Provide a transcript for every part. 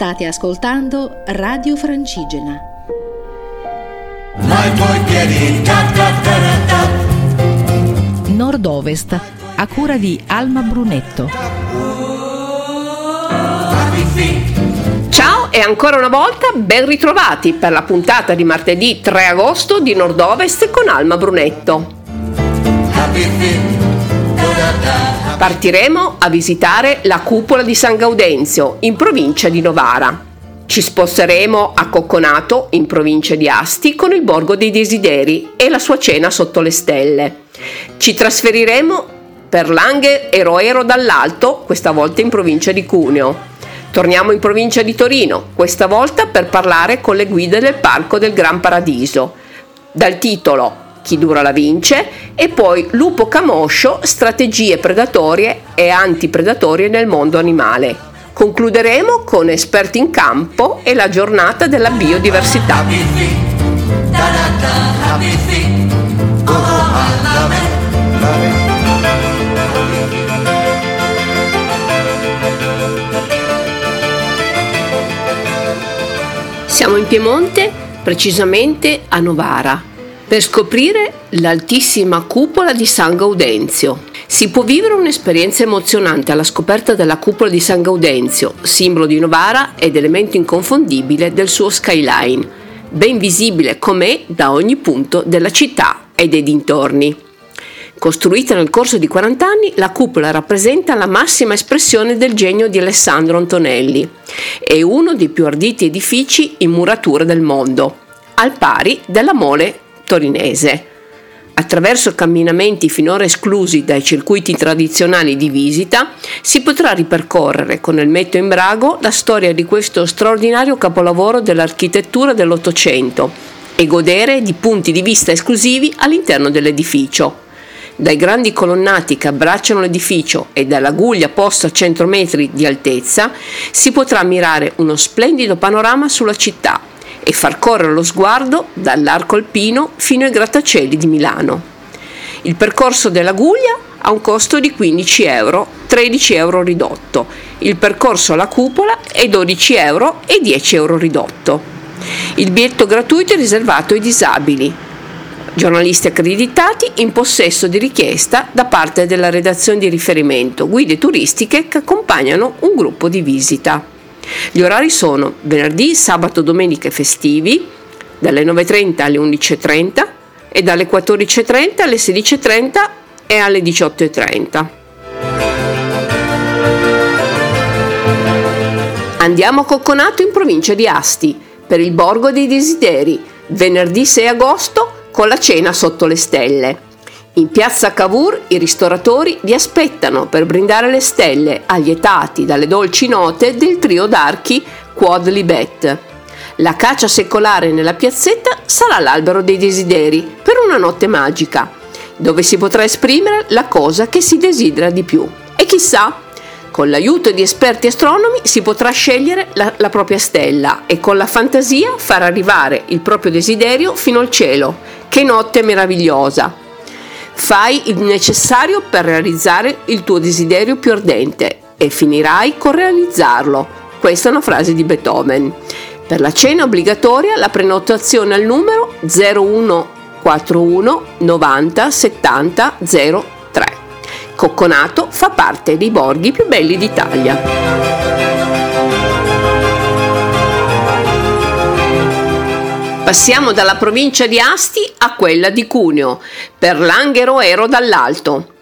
State ascoltando Radio Francigena. Nord-Ovest, a cura di Alma Brunetto. Ciao e ancora una volta ben ritrovati per la puntata di martedì 3 agosto di Nord-Ovest con Alma Brunetto. Partiremo a visitare la cupola di San Gaudenzio in provincia di Novara. Ci sposteremo a Cocconato in provincia di Asti con il Borgo dei Desideri e la sua cena sotto le stelle. Ci trasferiremo per Langhe e Roero dall'Alto, questa volta in provincia di Cuneo. Torniamo in provincia di Torino, questa volta per parlare con le guide del Parco del Gran Paradiso. Dal titolo chi dura la vince, e poi lupo camoscio, strategie predatorie e antipredatorie nel mondo animale. Concluderemo con esperti in campo e la giornata della biodiversità. Siamo in Piemonte, precisamente a Novara per scoprire l'altissima cupola di San Gaudenzio. Si può vivere un'esperienza emozionante alla scoperta della cupola di San Gaudenzio, simbolo di Novara ed elemento inconfondibile del suo skyline, ben visibile com'è da ogni punto della città e dei dintorni. Costruita nel corso di 40 anni, la cupola rappresenta la massima espressione del genio di Alessandro Antonelli. È uno dei più arditi edifici in muratura del mondo, al pari della mole torinese. Attraverso camminamenti finora esclusi dai circuiti tradizionali di visita, si potrà ripercorrere con il metto in brago la storia di questo straordinario capolavoro dell'architettura dell'Ottocento e godere di punti di vista esclusivi all'interno dell'edificio. Dai grandi colonnati che abbracciano l'edificio e dalla guglia posta a 100 metri di altezza si potrà ammirare uno splendido panorama sulla città e far correre lo sguardo dall'arco alpino fino ai grattacieli di Milano. Il percorso della Guglia ha un costo di 15 euro, 13 euro ridotto. Il percorso alla cupola è 12 euro e 10 euro ridotto. Il biglietto gratuito è riservato ai disabili, giornalisti accreditati in possesso di richiesta da parte della redazione di riferimento, guide turistiche che accompagnano un gruppo di visita. Gli orari sono venerdì, sabato, domenica e festivi, dalle 9.30 alle 11.30 e dalle 14.30 alle 16.30 e alle 18.30. Andiamo a Cocconato in provincia di Asti per il Borgo dei Desideri, venerdì 6 agosto con la cena sotto le stelle. In piazza Cavour i ristoratori vi aspettano per brindare le stelle, allietati dalle dolci note del trio d'archi Quad Libet. La caccia secolare nella piazzetta sarà l'albero dei desideri per una notte magica, dove si potrà esprimere la cosa che si desidera di più. E chissà, con l'aiuto di esperti astronomi si potrà scegliere la, la propria stella e con la fantasia far arrivare il proprio desiderio fino al cielo. Che notte meravigliosa! Fai il necessario per realizzare il tuo desiderio più ardente e finirai con realizzarlo. Questa è una frase di Beethoven. Per la cena obbligatoria la prenotazione al numero 0141 90 70 03. Cocconato fa parte dei borghi più belli d'Italia. Passiamo dalla provincia di Asti a quella di Cuneo, per Langhero Ero dall'Alto.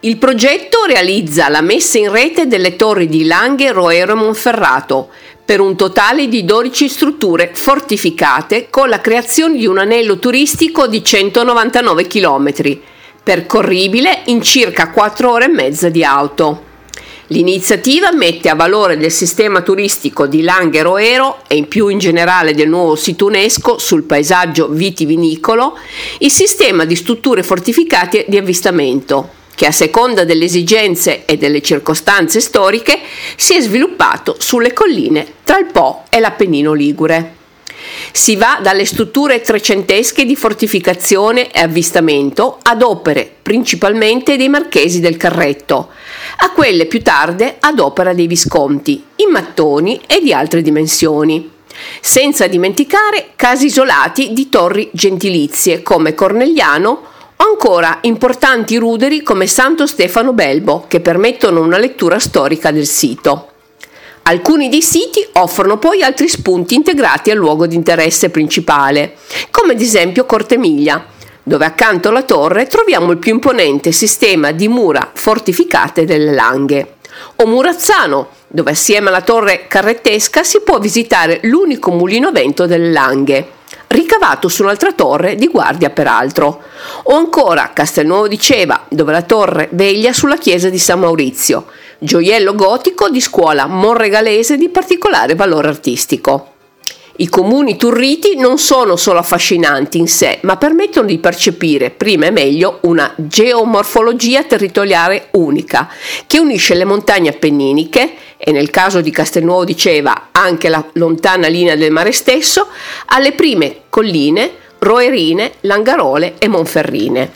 Il progetto realizza la messa in rete delle torri di Langhe, Roero e Monferrato, per un totale di 12 strutture fortificate con la creazione di un anello turistico di 199 km, percorribile in circa 4 ore e mezza di auto. L'iniziativa mette a valore del sistema turistico di Langhero Ero e in più in generale del nuovo sito UNESCO sul paesaggio vitivinicolo il sistema di strutture fortificate di avvistamento che a seconda delle esigenze e delle circostanze storiche si è sviluppato sulle colline tra il Po e l'Appennino Ligure. Si va dalle strutture trecentesche di fortificazione e avvistamento ad opere principalmente dei marchesi del Carretto, a quelle più tarde ad opera dei Visconti, in mattoni e di altre dimensioni. Senza dimenticare casi isolati di torri gentilizie come Cornegliano o ancora importanti ruderi come Santo Stefano Belbo che permettono una lettura storica del sito. Alcuni dei siti offrono poi altri spunti integrati al luogo di interesse principale, come ad esempio Cortemiglia, dove accanto alla torre troviamo il più imponente sistema di mura fortificate delle Langhe, o Murazzano, dove assieme alla torre carrettesca si può visitare l'unico mulino a vento delle Langhe, ricavato su un'altra torre di guardia peraltro, o ancora Castelnuovo di Ceva, dove la torre veglia sulla chiesa di San Maurizio, gioiello gotico di scuola monregalese di particolare valore artistico. I comuni turriti non sono solo affascinanti in sé, ma permettono di percepire prima e meglio una geomorfologia territoriale unica che unisce le montagne appenniniche e nel caso di Castelnuovo di Ceva anche la lontana linea del mare stesso alle prime colline roerine, langarole e monferrine.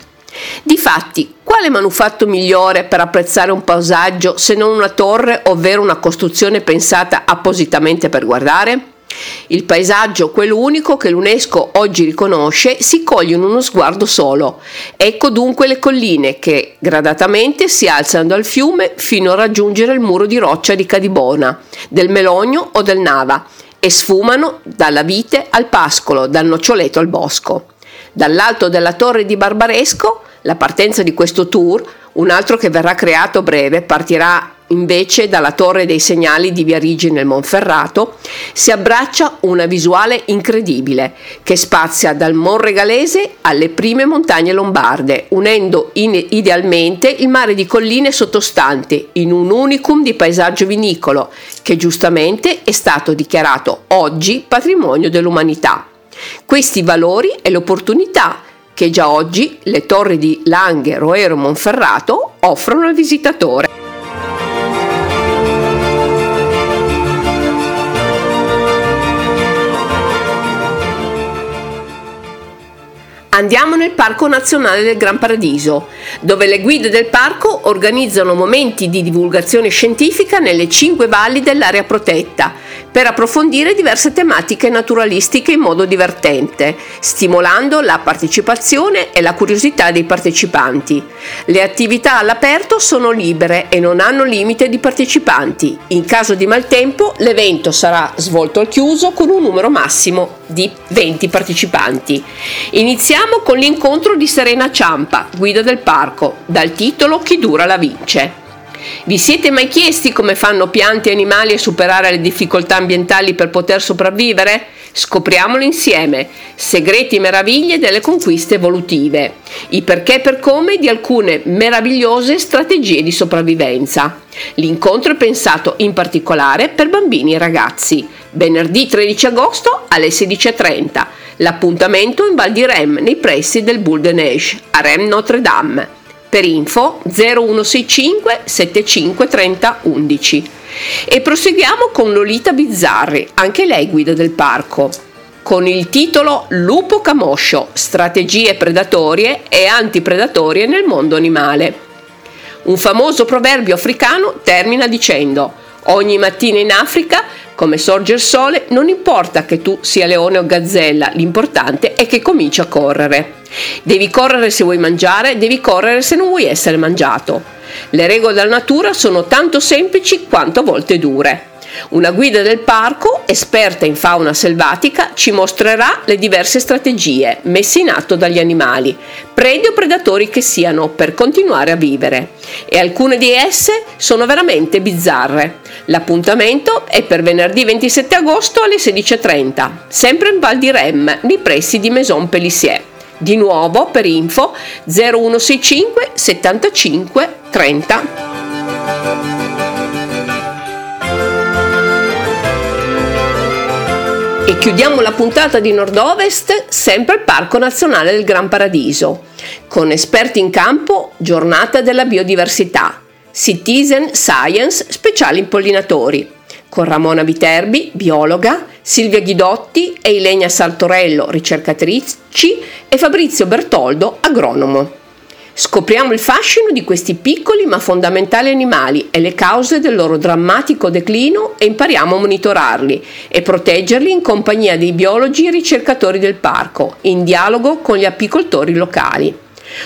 Difatti, quale manufatto migliore per apprezzare un paesaggio se non una torre, ovvero una costruzione pensata appositamente per guardare? Il paesaggio, quello unico che l'UNESCO oggi riconosce, si coglie in uno sguardo solo. Ecco dunque le colline che gradatamente si alzano dal fiume fino a raggiungere il muro di roccia di Cadibona, del Melogno o del Nava e sfumano dalla vite al pascolo, dal noccioleto al bosco. Dall'alto della torre di Barbaresco, la partenza di questo tour, un altro che verrà creato a breve, partirà invece dalla torre dei segnali di Viarigi nel Monferrato, si abbraccia una visuale incredibile che spazia dal Monregalese alle prime montagne lombarde, unendo in, idealmente il mare di colline sottostanti in un unicum di paesaggio vinicolo che giustamente è stato dichiarato oggi patrimonio dell'umanità. Questi valori e l'opportunità che già oggi le torri di Langhe, Roero e Monferrato offrono al visitatore. Andiamo nel Parco Nazionale del Gran Paradiso, dove le guide del parco organizzano momenti di divulgazione scientifica nelle cinque valli dell'area protetta per approfondire diverse tematiche naturalistiche in modo divertente, stimolando la partecipazione e la curiosità dei partecipanti. Le attività all'aperto sono libere e non hanno limite di partecipanti. In caso di maltempo l'evento sarà svolto al chiuso con un numero massimo di 20 partecipanti. Iniziamo con l'incontro di Serena Ciampa, guida del parco, dal titolo Chi dura la vince. Vi siete mai chiesti come fanno piante e animali a superare le difficoltà ambientali per poter sopravvivere? Scopriamolo insieme. Segreti e meraviglie delle conquiste evolutive. I perché e per come di alcune meravigliose strategie di sopravvivenza. L'incontro è pensato in particolare per bambini e ragazzi. Venerdì 13 agosto alle 16.30. L'appuntamento in Val di Rem, nei pressi del Boule de Neige, a Rem Notre Dame per info 0165 75 30 11. E proseguiamo con Lolita Bizzarri, anche lei guida del parco, con il titolo Lupo Camoscio, strategie predatorie e antipredatorie nel mondo animale. Un famoso proverbio africano termina dicendo Ogni mattina in Africa come sorge il sole, non importa che tu sia leone o gazzella, l'importante è che cominci a correre. Devi correre se vuoi mangiare, devi correre se non vuoi essere mangiato. Le regole della natura sono tanto semplici quanto a volte dure. Una guida del parco, esperta in fauna selvatica, ci mostrerà le diverse strategie messe in atto dagli animali, predi o predatori che siano, per continuare a vivere. E alcune di esse sono veramente bizzarre. L'appuntamento è per venerdì 27 agosto alle 16.30, sempre in Val di Rem, nei pressi di Maison Pelissier. Di nuovo per info 0165 75 30. Chiudiamo la puntata di Nord-Ovest sempre al Parco Nazionale del Gran Paradiso, con esperti in campo, giornata della biodiversità, Citizen Science speciali impollinatori, con Ramona Viterbi, biologa, Silvia Ghidotti e Ilenia Sartorello, ricercatrici, e Fabrizio Bertoldo, agronomo. Scopriamo il fascino di questi piccoli ma fondamentali animali e le cause del loro drammatico declino e impariamo a monitorarli e proteggerli in compagnia dei biologi e ricercatori del parco, in dialogo con gli apicoltori locali.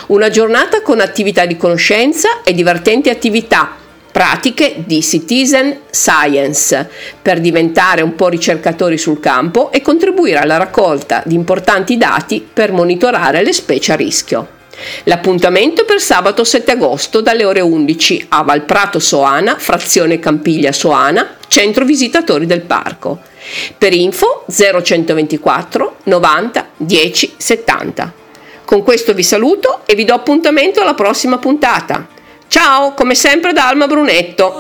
Una giornata con attività di conoscenza e divertenti attività pratiche di citizen science per diventare un po' ricercatori sul campo e contribuire alla raccolta di importanti dati per monitorare le specie a rischio. L'appuntamento per sabato 7 agosto dalle ore 11 a Valprato Soana, frazione Campiglia Soana, centro visitatori del parco. Per info 0124 90 10 70. Con questo vi saluto e vi do appuntamento alla prossima puntata. Ciao, come sempre da Alma Brunetto.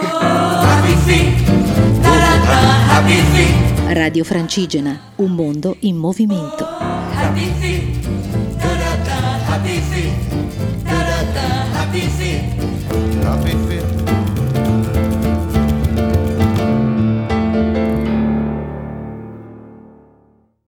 Radio Francigena, un mondo in movimento. Happy feet,